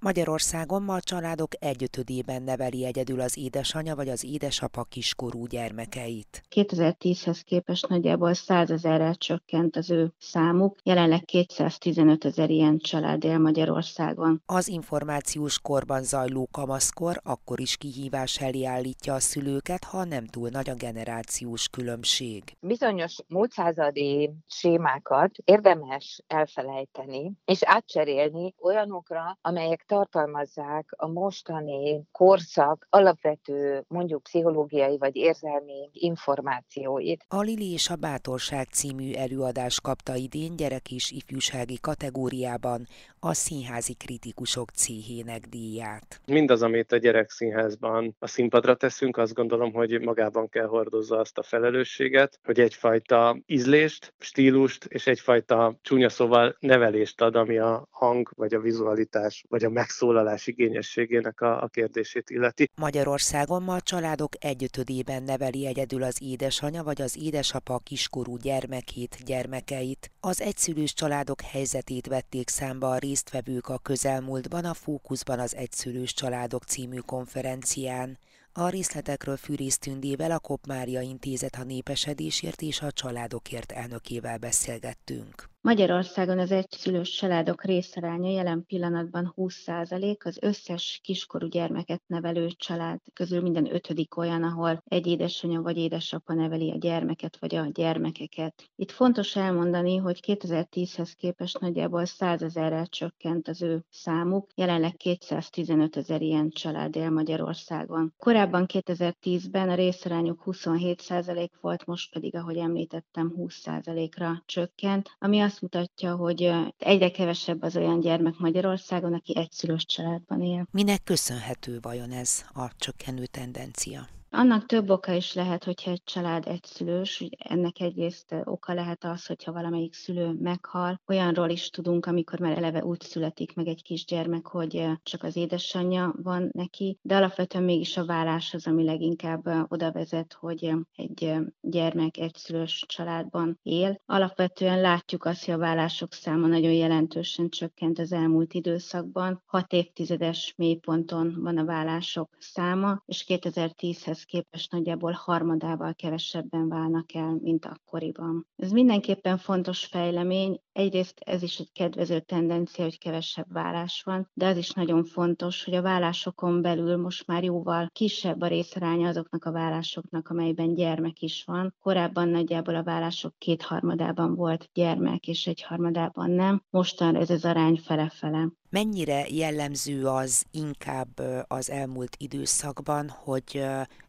Magyarországon ma a családok egyötödében neveli egyedül az édesanya vagy az édesapa kiskorú gyermekeit. 2010-hez képest nagyjából 100 ezerrel csökkent az ő számuk, jelenleg 215 ezer ilyen család él Magyarországon. Az információs korban zajló kamaszkor akkor is kihívás elé állítja a szülőket, ha nem túl nagy a generációs különbség. Bizonyos múltszázadi sémákat érdemes elfelejteni, és átcserélni olyanokra, amelyek tartalmazzák a mostani korszak alapvető, mondjuk pszichológiai vagy érzelmi információit. A Lili és a Bátorság című előadás kapta idén gyerek és ifjúsági kategóriában a színházi kritikusok céhének díját. Mindaz, amit a gyerekszínházban a színpadra teszünk, azt gondolom, hogy magában kell hordozza azt a felelősséget, hogy egyfajta ízlést, stílust és egyfajta csúnya szóval nevelést ad, ami a hang, vagy a vizualitás, vagy a megszólalás igényességének a, a kérdését illeti. Magyarországon ma a családok egyötödében neveli egyedül az édesanya vagy az édesapa kiskorú gyermekét, gyermekeit. Az egyszülős családok helyzetét vették számba a résztvevők a közelmúltban a Fókuszban az Egyszülős Családok című konferencián. A részletekről Fűrész Tündével, a Kop Mária Intézet a népesedésért és a családokért elnökével beszélgettünk. Magyarországon az egyszülős családok részaránya jelen pillanatban 20%, az összes kiskorú gyermeket nevelő család közül minden ötödik olyan, ahol egy édesanyja vagy édesapa neveli a gyermeket vagy a gyermekeket. Itt fontos elmondani, hogy 2010-hez képest nagyjából 100 ezerrel csökkent az ő számuk, jelenleg 215 ezer ilyen család él Magyarországon. Korábban 2010-ben a részarányuk 27% volt, most pedig, ahogy említettem, 20%-ra csökkent, ami azt mutatja, hogy egyre kevesebb az olyan gyermek Magyarországon, aki egyszülős családban él. Minek köszönhető vajon ez a csökkenő tendencia? Annak több oka is lehet, hogyha egy család egyszülős, ennek egyrészt oka lehet az, hogyha valamelyik szülő meghal. Olyanról is tudunk, amikor már eleve úgy születik meg egy kisgyermek, hogy csak az édesanyja van neki, de alapvetően mégis a vállás az, ami leginkább oda vezet, hogy egy gyermek egyszülős családban él. Alapvetően látjuk azt, hogy a vállások száma nagyon jelentősen csökkent az elmúlt időszakban. Hat évtizedes mélyponton van a vállások száma, és 2010-hez ehhez képest nagyjából harmadával kevesebben válnak el, mint akkoriban. Ez mindenképpen fontos fejlemény, egyrészt ez is egy kedvező tendencia, hogy kevesebb vállás van, de az is nagyon fontos, hogy a vállásokon belül most már jóval kisebb a részaránya azoknak a vállásoknak, amelyben gyermek is van. Korábban nagyjából a vállások kétharmadában volt gyermek, és egy harmadában nem. Mostanra ez az arány fele-fele. Mennyire jellemző az inkább az elmúlt időszakban, hogy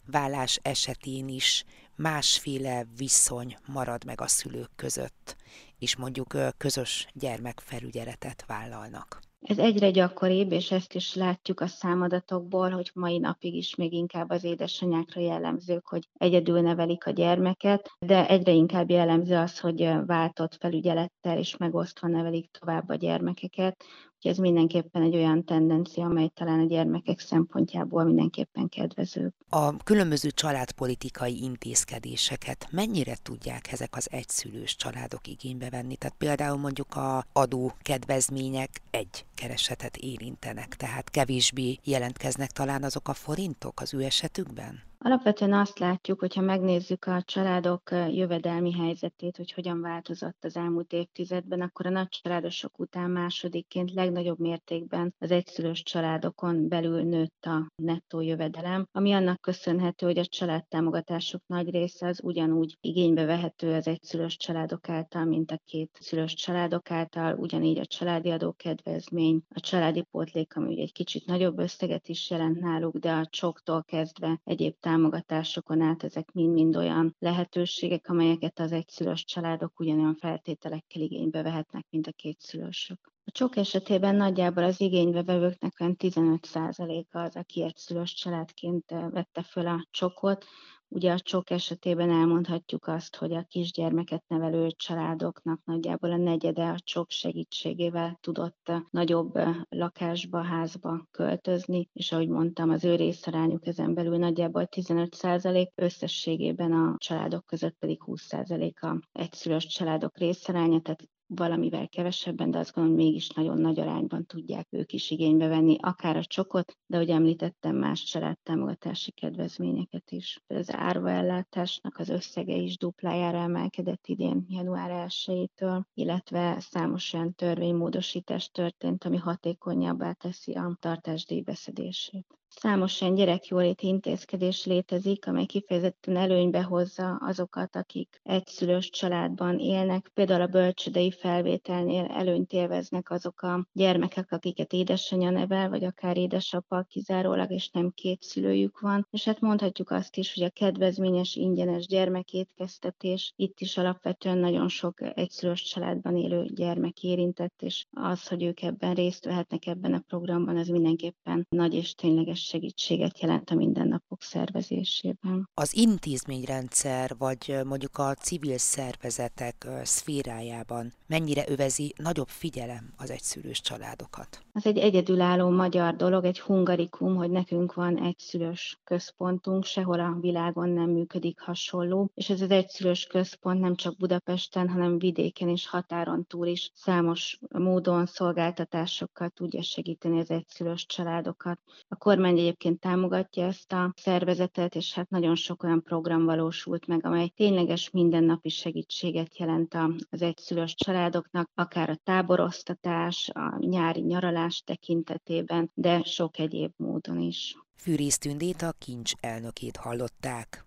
vállás esetén is másféle viszony marad meg a szülők között, és mondjuk közös gyermekfelügyeletet vállalnak? Ez egyre gyakoribb, és ezt is látjuk a számadatokból, hogy mai napig is még inkább az édesanyákra jellemzők, hogy egyedül nevelik a gyermeket, de egyre inkább jellemző az, hogy váltott felügyelettel és megosztva nevelik tovább a gyermekeket, Úgyhogy ez mindenképpen egy olyan tendencia, amely talán a gyermekek szempontjából mindenképpen kedvező. A különböző családpolitikai intézkedéseket mennyire tudják ezek az egyszülős családok igénybe venni? Tehát például mondjuk a adó kedvezmények egy keresetet érintenek, tehát kevésbé jelentkeznek talán azok a forintok az ő esetükben? Alapvetően azt látjuk, hogyha megnézzük a családok jövedelmi helyzetét, hogy hogyan változott az elmúlt évtizedben, akkor a nagycsaládosok után másodikként legnagyobb mértékben az egyszülős családokon belül nőtt a nettó jövedelem, ami annak köszönhető, hogy a családtámogatások nagy része az ugyanúgy igénybe vehető az egyszülős családok által, mint a két szülős családok által, ugyanígy a családi adókedvezmény, a családi pótlék, ami ugye egy kicsit nagyobb összeget is jelent náluk, de a csoktól kezdve egyéb támogatásokon át ezek mind-mind olyan lehetőségek, amelyeket az egyszülős családok ugyanolyan feltételekkel igénybe vehetnek, mint a kétszülősök. A csok esetében nagyjából az igénybevevőknek olyan 15%-a az, aki egyszülős családként vette föl a csokot, Ugye a csok esetében elmondhatjuk azt, hogy a kisgyermeket nevelő családoknak nagyjából a negyede a csok segítségével tudott nagyobb lakásba, házba költözni, és ahogy mondtam, az ő részarányuk ezen belül nagyjából 15 százalék, összességében a családok között pedig 20 százalék a egyszülős családok részaránya, tehát valamivel kevesebben, de azt gondolom, hogy mégis nagyon nagy arányban tudják ők is igénybe venni, akár a csokot, de ahogy említettem, más családtámogatási kedvezményeket is. Az árva ellátásnak az összege is duplájára emelkedett idén január 1-től, illetve számos olyan törvénymódosítás történt, ami hatékonyabbá teszi a tartásdíj beszedését. Számos olyan gyerekjóléti intézkedés létezik, amely kifejezetten előnybe hozza azokat, akik egyszülős családban élnek. Például a bölcsödei felvételnél előnyt élveznek azok a gyermekek, akiket édesanyja nevel, vagy akár édesapa kizárólag, és nem két szülőjük van. És hát mondhatjuk azt is, hogy a kedvezményes, ingyenes gyermekétkeztetés itt is alapvetően nagyon sok egyszülős családban élő gyermek érintett, és az, hogy ők ebben részt vehetnek ebben a programban, az mindenképpen nagy és tényleges segítséget jelent a mindennapok szervezésében. Az intézményrendszer, vagy mondjuk a civil szervezetek szférájában mennyire övezi nagyobb figyelem az egyszülős családokat? Az egy egyedülálló magyar dolog, egy hungarikum, hogy nekünk van egyszülős központunk, sehol a világon nem működik hasonló, és ez az egyszülős központ nem csak Budapesten, hanem vidéken és határon túl is számos módon szolgáltatásokkal tudja segíteni az egyszülős családokat. A kormány egyébként támogatja ezt a szervezetet, és hát nagyon sok olyan program valósult meg, amely tényleges mindennapi segítséget jelent az egyszülős családoknak, akár a táborosztatás, a nyári nyaralás tekintetében, de sok egyéb módon is. Fűrész Tündét a kincs elnökét hallották.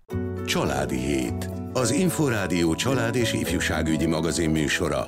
Családi Hét. Az Inforádió család és ifjúságügyi magazin műsora.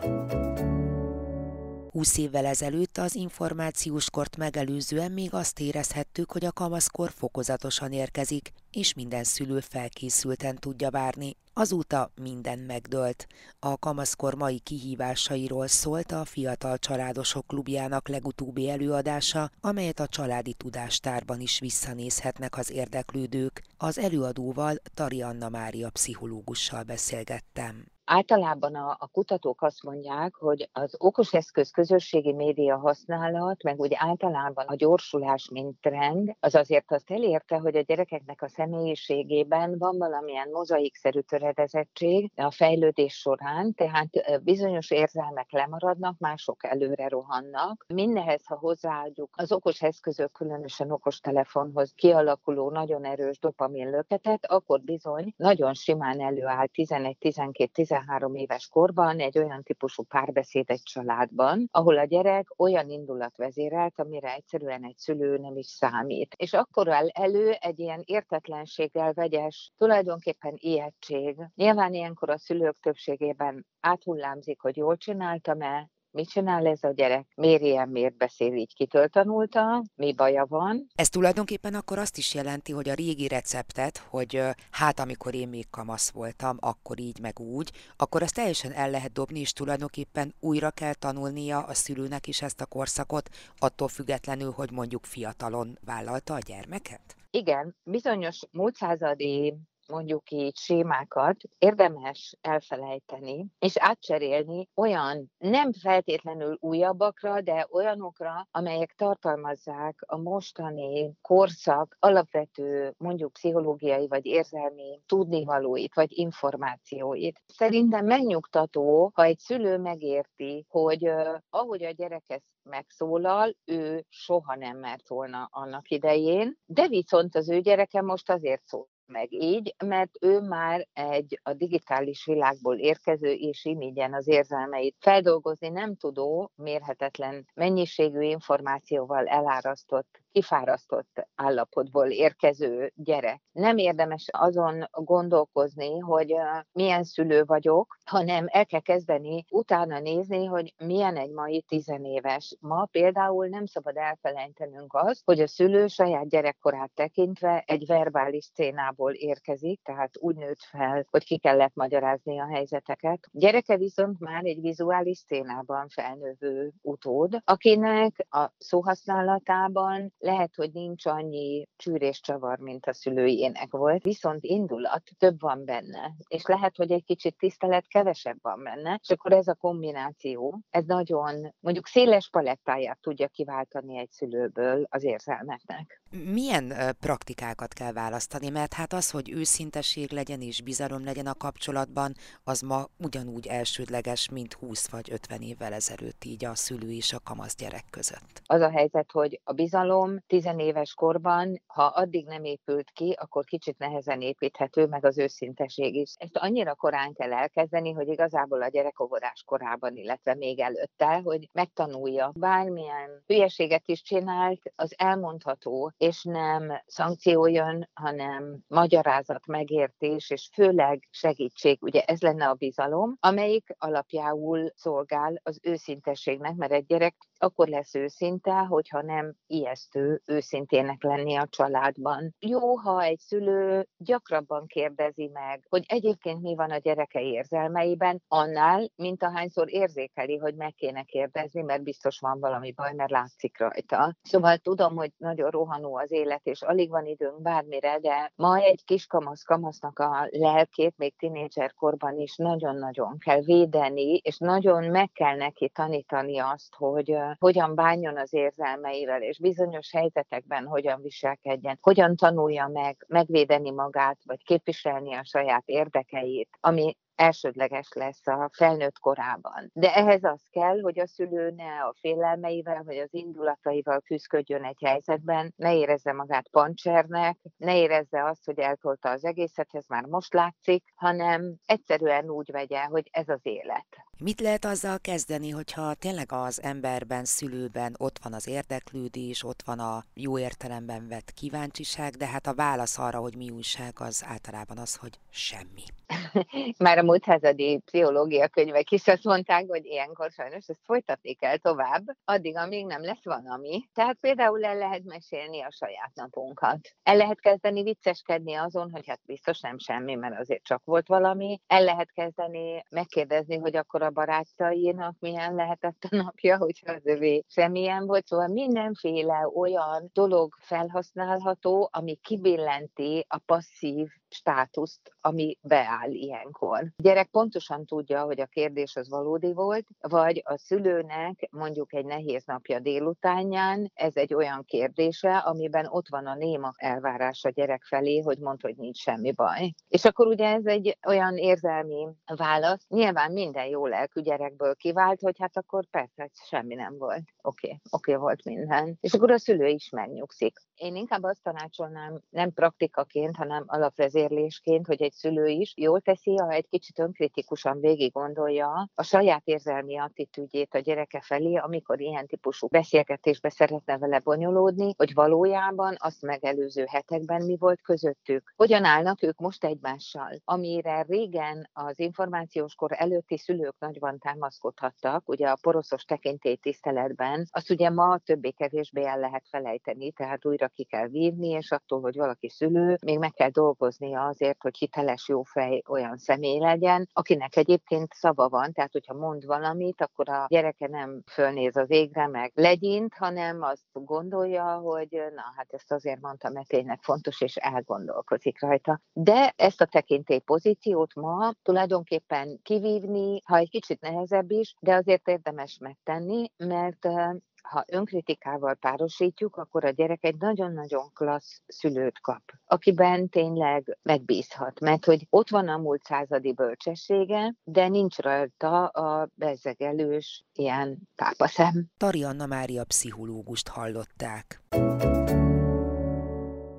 20 évvel ezelőtt az információs kort megelőzően még azt érezhettük, hogy a kamaszkor fokozatosan érkezik, és minden szülő felkészülten tudja várni. Azóta minden megdőlt. A kamaszkor mai kihívásairól szólt a Fiatal Családosok Klubjának legutóbbi előadása, amelyet a családi tudástárban is visszanézhetnek az érdeklődők. Az előadóval Tari Anna Mária pszichológussal beszélgettem. Általában a, a kutatók azt mondják, hogy az okos eszköz közösségi média használat, meg úgy általában a gyorsulás, mint trend, az azért azt elérte, hogy a gyerekeknek a személyiségében van valamilyen mozaikszerű töredezettség a fejlődés során, tehát bizonyos érzelmek lemaradnak, mások előre rohannak. Mindenhez, ha hozzáadjuk az okos eszközök, különösen okos telefonhoz kialakuló nagyon erős dopamin löketet, akkor bizony nagyon simán előáll 11-12 13 éves korban egy olyan típusú párbeszéd egy családban, ahol a gyerek olyan indulat vezérelt, amire egyszerűen egy szülő nem is számít. És akkor áll elő egy ilyen értetlenséggel vegyes, tulajdonképpen ijegység. Nyilván ilyenkor a szülők többségében áthullámzik, hogy jól csináltam-e, mit csinál ez a gyerek, miért ilyen, miért beszél így, kitől tanulta, mi baja van. Ez tulajdonképpen akkor azt is jelenti, hogy a régi receptet, hogy hát amikor én még kamasz voltam, akkor így meg úgy, akkor azt teljesen el lehet dobni, és tulajdonképpen újra kell tanulnia a szülőnek is ezt a korszakot, attól függetlenül, hogy mondjuk fiatalon vállalta a gyermeket? Igen, bizonyos múlt századi mondjuk így sémákat érdemes elfelejteni, és átcserélni olyan nem feltétlenül újabbakra, de olyanokra, amelyek tartalmazzák a mostani korszak alapvető mondjuk pszichológiai vagy érzelmi tudnivalóit, vagy információit. Szerintem megnyugtató, ha egy szülő megérti, hogy uh, ahogy a gyerek ezt megszólal, ő soha nem mert volna annak idején, de viszont az ő gyereke most azért szól meg így, mert ő már egy a digitális világból érkező és imigyen az érzelmeit feldolgozni nem tudó, mérhetetlen mennyiségű információval elárasztott kifárasztott állapotból érkező gyerek. Nem érdemes azon gondolkozni, hogy milyen szülő vagyok, hanem el kell kezdeni utána nézni, hogy milyen egy mai tizenéves. Ma például nem szabad elfelejtenünk azt, hogy a szülő saját gyerekkorát tekintve egy verbális szénából érkezik, tehát úgy nőtt fel, hogy ki kellett magyarázni a helyzeteket. Gyereke viszont már egy vizuális szénában felnövő utód, akinek a szóhasználatában lehet, hogy nincs annyi csűréscsavar, mint a szülőjének volt, viszont indulat több van benne, és lehet, hogy egy kicsit tisztelet kevesebb van benne, és akkor ez a kombináció, ez nagyon, mondjuk széles palettáját tudja kiváltani egy szülőből az érzelmeknek. Milyen praktikákat kell választani? Mert hát az, hogy őszinteség legyen és bizalom legyen a kapcsolatban, az ma ugyanúgy elsődleges, mint 20 vagy 50 évvel ezelőtt így a szülő és a kamasz gyerek között. Az a helyzet, hogy a bizalom tizenéves korban, ha addig nem épült ki, akkor kicsit nehezen építhető, meg az őszinteség is. Ezt annyira korán kell elkezdeni, hogy igazából a gyerekovodás korában, illetve még előtte, hogy megtanulja, bármilyen hülyeséget is csinált, az elmondható, és nem szankció jön, hanem magyarázat, megértés, és főleg segítség. Ugye ez lenne a bizalom, amelyik alapjául szolgál az őszintességnek, mert egy gyerek akkor lesz őszinte, hogyha nem ijesztő őszintének lenni a családban. Jó, ha egy szülő gyakrabban kérdezi meg, hogy egyébként mi van a gyereke érzelmeiben, annál, mint ahányszor érzékeli, hogy meg kéne kérdezni, mert biztos van valami baj, mert látszik rajta. Szóval tudom, hogy nagyon rohanó az élet, és alig van időnk bármire, de ma egy kiskamasz kamasznak a lelkét még tinédzserkorban is nagyon-nagyon kell védeni, és nagyon meg kell neki tanítani azt, hogy hogyan bánjon az érzelmeivel, és bizonyos helyzetekben hogyan viselkedjen, hogyan tanulja meg megvédeni magát, vagy képviselni a saját érdekeit, ami elsődleges lesz a felnőtt korában. De ehhez az kell, hogy a szülő ne a félelmeivel vagy az indulataival küzdködjön egy helyzetben, ne érezze magát pancsernek, ne érezze azt, hogy eltolta az egészet, ez már most látszik, hanem egyszerűen úgy vegye, hogy ez az élet. Mit lehet azzal kezdeni, hogyha tényleg az emberben, szülőben ott van az érdeklődés, ott van a jó értelemben vett kíváncsiság, de hát a válasz arra, hogy mi újság, az általában az, hogy semmi. Már a múlt házadi pszichológia könyvek is azt mondták, hogy ilyenkor sajnos ezt folytatni kell tovább, addig, amíg nem lesz valami. Tehát például el lehet mesélni a saját napunkat. El lehet kezdeni vicceskedni azon, hogy hát biztos nem semmi, mert azért csak volt valami. El lehet kezdeni megkérdezni, hogy akkor a barátainak milyen lehetett a napja, hogyha az övé semmilyen volt. Szóval mindenféle olyan dolog felhasználható, ami kibillenti a passzív státuszt, ami beáll ilyenkor. A gyerek pontosan tudja, hogy a kérdés az valódi volt, vagy a szülőnek mondjuk egy nehéz napja délutánján ez egy olyan kérdése, amiben ott van a néma elvárás a gyerek felé, hogy mond, hogy nincs semmi baj. És akkor ugye ez egy olyan érzelmi válasz, nyilván minden jó lelkű gyerekből kivált, hogy hát akkor persze semmi nem volt. Oké, okay, oké okay volt minden. És akkor a szülő is megnyugszik. Én inkább azt tanácsolnám, nem praktikaként, hanem alapvezérlésként, hogy egy szülő is jól teszi, ha egy kicsit önkritikusan végig gondolja a saját érzelmi attitűdjét a gyereke felé, amikor ilyen típusú beszélgetésbe szeretne vele bonyolódni, hogy valójában azt megelőző hetekben mi volt közöttük. Hogyan állnak ők most egymással? Amire régen az információs kor előtti szülők nagyban támaszkodhattak, ugye a poroszos tekintély tiszteletben, azt ugye ma többé-kevésbé el lehet felejteni, tehát újra ki kell vívni, és attól, hogy valaki szülő, még meg kell dolgoznia azért, hogy hiteles, jó fej olyan személy legyen, akinek egyébként szava van, tehát hogyha mond valamit, akkor a gyereke nem fölnéz az égre, meg legyint, hanem azt gondolja, hogy na hát ezt azért mondtam, mert tényleg fontos, és elgondolkozik rajta. De ezt a tekintély pozíciót ma tulajdonképpen kivívni, ha egy kicsit nehezebb is, de azért érdemes megtenni, mert ha önkritikával párosítjuk, akkor a gyerek egy nagyon-nagyon klassz szülőt kap, akiben tényleg megbízhat, mert hogy ott van a múlt századi bölcsessége, de nincs rajta a bezegelős ilyen pápaszem. Tari Anna Mária pszichológust hallották.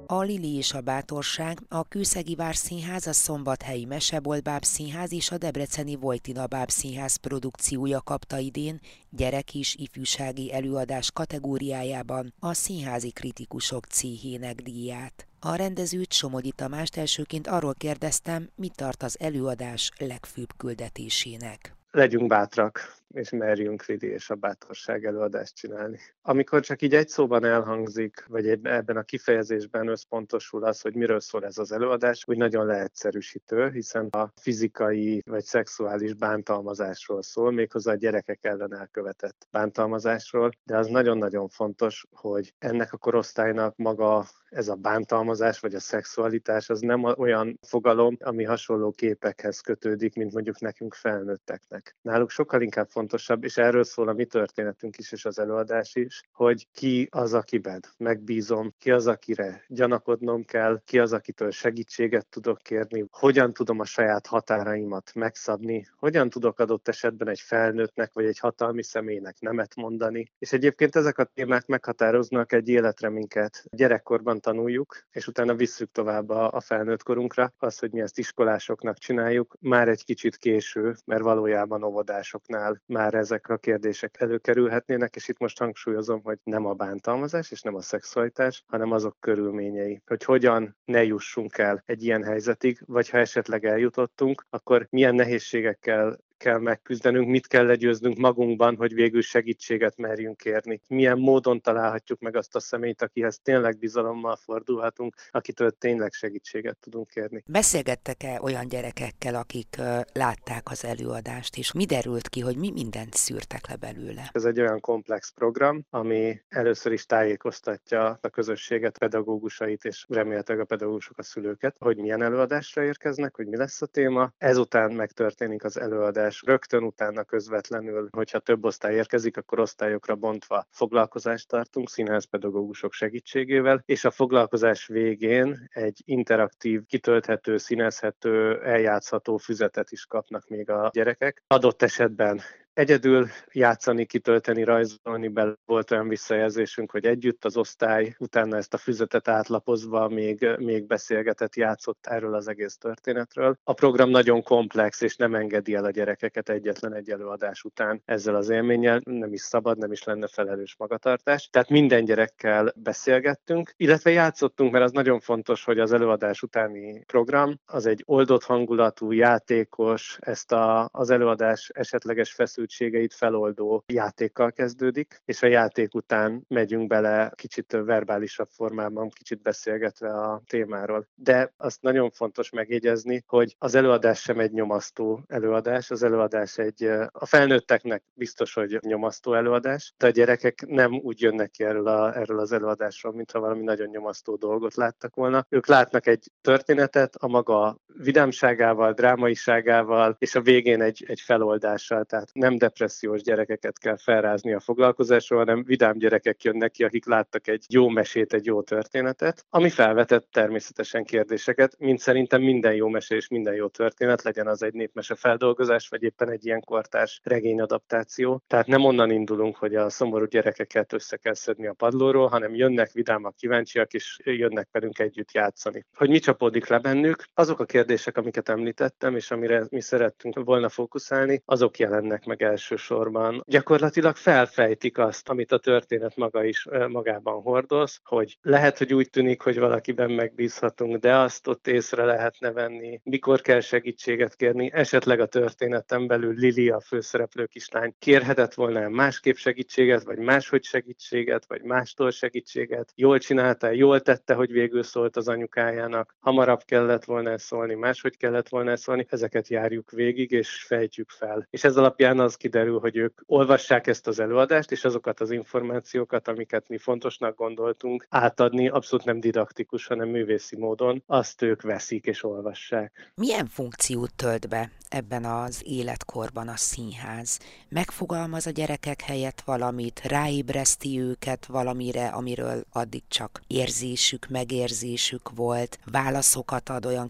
A Lili és a Bátorság, a Kőszegi Várszínház, a Szombathelyi Mesebolt Bábszínház és a Debreceni Vojtina Bábszínház produkciója kapta idén gyerek és ifjúsági előadás kategóriájában a színházi kritikusok cíhének díját. A rendezőt Somogyi Tamást elsőként arról kérdeztem, mit tart az előadás legfőbb küldetésének legyünk bátrak. És merjünk Lidi és a bátorság előadást csinálni. Amikor csak így egy szóban elhangzik, vagy ebben a kifejezésben összpontosul az, hogy miről szól ez az előadás, úgy nagyon leegyszerűsítő, hiszen a fizikai vagy szexuális bántalmazásról szól, méghozzá a gyerekek ellen elkövetett bántalmazásról, de az nagyon-nagyon fontos, hogy ennek a korosztálynak maga ez a bántalmazás vagy a szexualitás az nem olyan fogalom, ami hasonló képekhez kötődik, mint mondjuk nekünk felnőtteknek. Náluk sokkal inkább fontosabb, és erről szól a mi történetünk is, és az előadás is, hogy ki az, akiben megbízom, ki az, akire gyanakodnom kell, ki az, akitől segítséget tudok kérni, hogyan tudom a saját határaimat megszabni, hogyan tudok adott esetben egy felnőttnek vagy egy hatalmi személynek nemet mondani. És egyébként ezek a témák meghatároznak egy életre minket. Gyerekkorban tanuljuk, és utána visszük tovább a, a felnőtt korunkra. Az, hogy mi ezt iskolásoknak csináljuk, már egy kicsit késő, mert valójában óvodásoknál már ezek a kérdések előkerülhetnének, és itt most hangsúlyozom, hogy nem a bántalmazás és nem a szexualitás, hanem azok körülményei, hogy hogyan ne jussunk el egy ilyen helyzetig, vagy ha esetleg eljutottunk, akkor milyen nehézségekkel kell megküzdenünk, mit kell legyőznünk magunkban, hogy végül segítséget merjünk kérni. Milyen módon találhatjuk meg azt a személyt, akihez tényleg bizalommal fordulhatunk, akitől tényleg segítséget tudunk kérni. Beszélgettek-e olyan gyerekekkel, akik látták az előadást, és mi derült ki, hogy mi mindent szűrtek le belőle? Ez egy olyan komplex program, ami először is tájékoztatja a közösséget, pedagógusait, és remélhetőleg a pedagógusok a szülőket, hogy milyen előadásra érkeznek, hogy mi lesz a téma. Ezután megtörténik az előadás és rögtön utána közvetlenül, hogyha több osztály érkezik, akkor osztályokra bontva foglalkozást tartunk színházpedagógusok segítségével, és a foglalkozás végén egy interaktív, kitölthető, színezhető, eljátszható füzetet is kapnak még a gyerekek. Adott esetben egyedül játszani, kitölteni, rajzolni bele volt olyan visszajelzésünk, hogy együtt az osztály, utána ezt a füzetet átlapozva még, még beszélgetett, játszott erről az egész történetről. A program nagyon komplex, és nem engedi el a gyerekeket egyetlen egy előadás után ezzel az élménnyel, nem is szabad, nem is lenne felelős magatartás. Tehát minden gyerekkel beszélgettünk, illetve játszottunk, mert az nagyon fontos, hogy az előadás utáni program az egy oldott hangulatú, játékos, ezt a, az előadás esetleges feszült feszültségeit feloldó játékkal kezdődik, és a játék után megyünk bele kicsit verbálisabb formában, kicsit beszélgetve a témáról. De azt nagyon fontos megjegyezni, hogy az előadás sem egy nyomasztó előadás, az előadás egy, a felnőtteknek biztos, hogy nyomasztó előadás, de a gyerekek nem úgy jönnek ki erről, a, erről az előadásról, mintha valami nagyon nyomasztó dolgot láttak volna. Ők látnak egy történetet a maga vidámságával, drámaiságával, és a végén egy, egy feloldással, tehát nem depressziós gyerekeket kell felrázni a foglalkozásról, hanem vidám gyerekek jönnek ki, akik láttak egy jó mesét, egy jó történetet, ami felvetett természetesen kérdéseket, mint szerintem minden jó mese és minden jó történet, legyen az egy népmese feldolgozás, vagy éppen egy ilyen kortárs regényadaptáció. Tehát nem onnan indulunk, hogy a szomorú gyerekeket össze kell szedni a padlóról, hanem jönnek vidámak, kíváncsiak, és jönnek velünk együtt játszani. Hogy mi csapódik le bennük, azok a kérdések, amiket említettem, és amire mi szerettünk volna fókuszálni, azok jelennek meg elsősorban. Gyakorlatilag felfejtik azt, amit a történet maga is magában hordoz, hogy lehet, hogy úgy tűnik, hogy valakiben megbízhatunk, de azt ott észre lehetne venni, mikor kell segítséget kérni, esetleg a történetem belül Lili, a főszereplő kislány kérhetett volna másképp segítséget, vagy máshogy segítséget, vagy mástól segítséget, jól csinálta, jól tette, hogy végül szólt az anyukájának, hamarabb kellett volna szólni, máshogy kellett volna szólni, ezeket járjuk végig, és fejtjük fel. És ez alapján az kiderül, hogy ők olvassák ezt az előadást, és azokat az információkat, amiket mi fontosnak gondoltunk, átadni abszolút nem didaktikus, hanem művészi módon, azt ők veszik és olvassák. Milyen funkciót tölt be ebben az életkorban a színház? Megfogalmaz a gyerekek helyett valamit, ráébreszti őket valamire, amiről addig csak érzésük, megérzésük volt, válaszokat ad olyan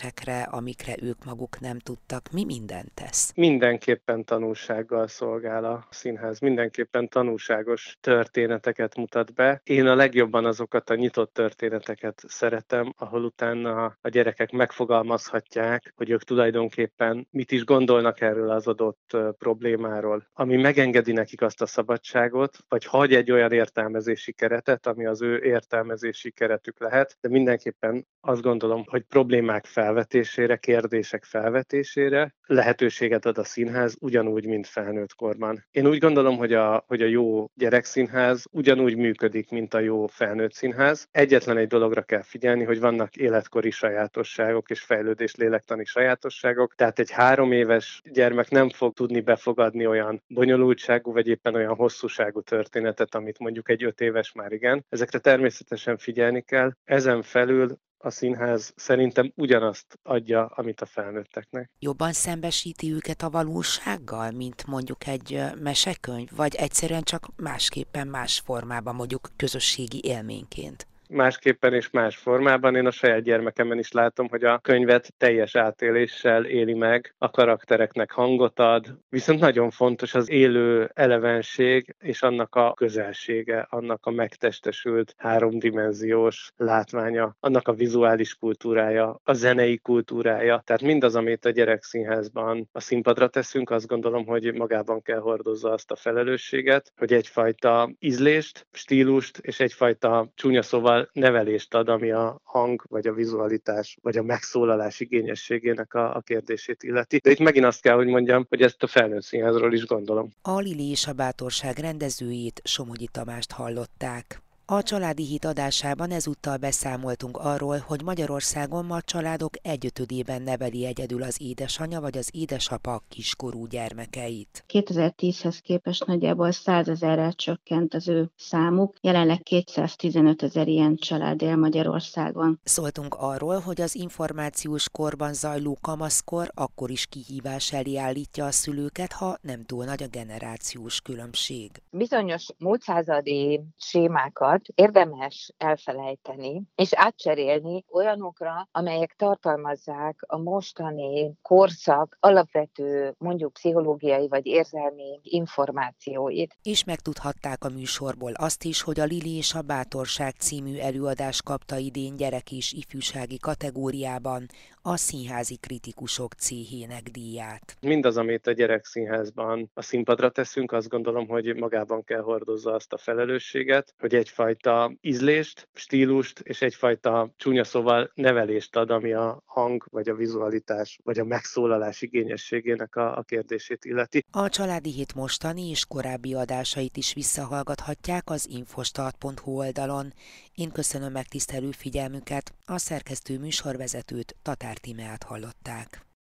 kérdésekre, amikre ők maguk nem tudtak. Mi mindent tesz? Mindenképpen tanul tanulsággal szolgál a színház. Mindenképpen tanulságos történeteket mutat be. Én a legjobban azokat a nyitott történeteket szeretem, ahol utána a gyerekek megfogalmazhatják, hogy ők tulajdonképpen mit is gondolnak erről az adott problémáról, ami megengedi nekik azt a szabadságot, vagy hagy egy olyan értelmezési keretet, ami az ő értelmezési keretük lehet, de mindenképpen azt gondolom, hogy problémák felvetésére, kérdések felvetésére lehetőséget ad a színház, ugyanúgy, mint felnőtt korban. Én úgy gondolom, hogy a, hogy a jó gyerekszínház ugyanúgy működik, mint a jó felnőtt színház. Egyetlen egy dologra kell figyelni, hogy vannak életkori sajátosságok és fejlődés lélektani sajátosságok, tehát egy három éves gyermek nem fog tudni befogadni olyan bonyolultságú vagy éppen olyan hosszúságú történetet, amit mondjuk egy öt éves már igen. Ezekre természetesen figyelni kell. Ezen felül a színház szerintem ugyanazt adja, amit a felnőtteknek. Jobban szembesíti őket a valósággal, mint mondjuk egy mesekönyv, vagy egyszerűen csak másképpen más formában, mondjuk közösségi élményként? Másképpen és más formában. Én a saját gyermekemben is látom, hogy a könyvet teljes átéléssel éli meg, a karaktereknek hangot ad, viszont nagyon fontos az élő elevenség és annak a közelsége, annak a megtestesült háromdimenziós látványa, annak a vizuális kultúrája, a zenei kultúrája. Tehát mindaz, amit a gyerekszínházban a színpadra teszünk, azt gondolom, hogy magában kell hordozza azt a felelősséget, hogy egyfajta ízlést, stílust és egyfajta csúnya szóval nevelést ad, ami a hang, vagy a vizualitás, vagy a megszólalás igényességének a, a kérdését illeti. De itt megint azt kell, hogy mondjam, hogy ezt a felnőtt színházról is gondolom. A Lili és a Bátorság rendezőjét Somogyi Tamást hallották. A családi hit adásában ezúttal beszámoltunk arról, hogy Magyarországon ma a családok egyötödében neveli egyedül az édesanyja vagy az édesapa kiskorú gyermekeit. 2010-hez képest nagyjából 100 ezerrel csökkent az ő számuk, jelenleg 215 ezer ilyen család él Magyarországon. Szóltunk arról, hogy az információs korban zajló kamaszkor akkor is kihívás elé állítja a szülőket, ha nem túl nagy a generációs különbség. Bizonyos múltszázadi sémákat dolgokat érdemes elfelejteni, és átcserélni olyanokra, amelyek tartalmazzák a mostani korszak alapvető, mondjuk pszichológiai vagy érzelmi információit. És megtudhatták a műsorból azt is, hogy a Lili és a Bátorság című előadás kapta idén gyerek és ifjúsági kategóriában a színházi kritikusok céhének díját. Mindaz, amit a gyerekszínházban a színpadra teszünk, azt gondolom, hogy magában kell hordozza azt a felelősséget, hogy egyfajta ízlést, stílust és egyfajta csúnya szóval nevelést ad, ami a hang, vagy a vizualitás, vagy a megszólalás igényességének a, a kérdését illeti. A Családi Hét mostani és korábbi adásait is visszahallgathatják az infostart.hu oldalon. Én köszönöm megtisztelő figyelmüket, a szerkesztő műsorvezetőt Tatár Timeát hallották.